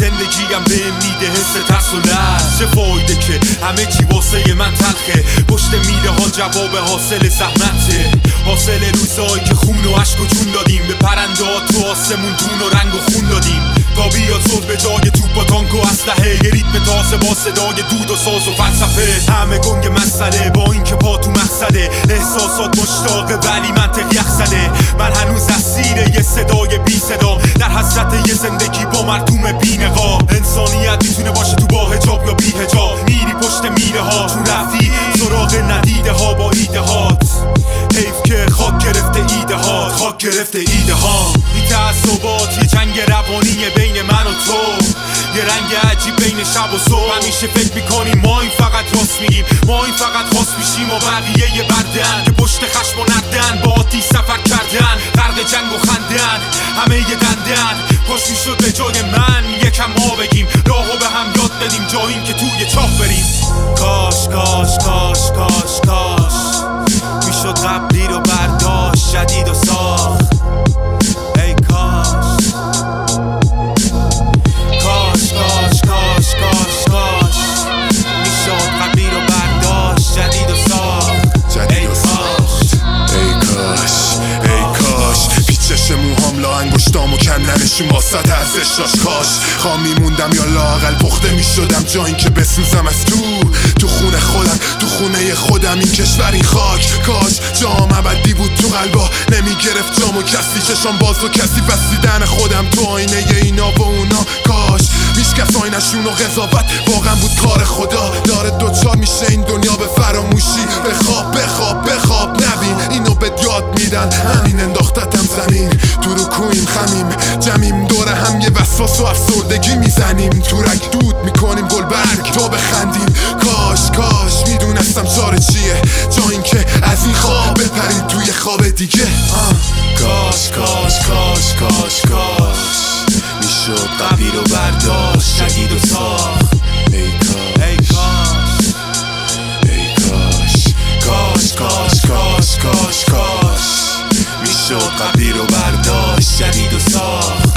زندگیم به میده حس ترس و لرز. چه فایده که همه چی واسه من تلخه. پشت میله ها جواب حاصل زحمته. حاصل روزایی که خون و عشق و جون دادیم. به پرنده تو آسمون دون و تازه با صدای دود و ساز و فلسفه. همه گنگ مسئله با اینکه پا تو مقصده. احساسات مشتاقه ولی منطق یخ زده. من هنوز اسیر یه صدای بی صدا. در حسرت یه زندگی با مرتوم بینقا تعصبات یه جنگ روانی بین من و تو. یه رنگ عجیب بین شب و صبح. همیشه فکر می‌کنیم ما این فقط راست میگیم. ما این فقط خاص میشیم و بقیه یه بردن که پشت خشم و ندن با آتی سفر کردن غرق جنگ و خندن همه یه دندن کاش می‌شد به جای من. یکم ما بگیم. راهو به هم یاد بدیم. جاییم که توی چاه بریم. کاش کاش کاش کاش. کندنشون واسط ارزشاش کاش خام میموندم یا لاقل پخته می‌شدم جا اینکه بسوزم از تو. تو خونه خودم تو خونه خودم. این کشور این خاک. کاش جام ابدی بود تو قلبا. نمی‌گرفت جام و کسی چشام باز و کسی بسیدن خودم. تو آینه اینا و اونا. کاش هیچ آینشون و قضاوت واقعا بود کار خدا. داره دوچار میشه این دنیا به فراموشی. بخواب بخواب یاد میدن همین انداختتم زمین. تو رو کویم خمیم. جمیم دور هم یه وسواس و افسردگی می‌زنیم. تو رگ دود می‌کنیم گلبرگ تا بخندیم. کاش کاش می‌دونستم چاره چیه. شد قبلی رو برداشت جدید و ساخت.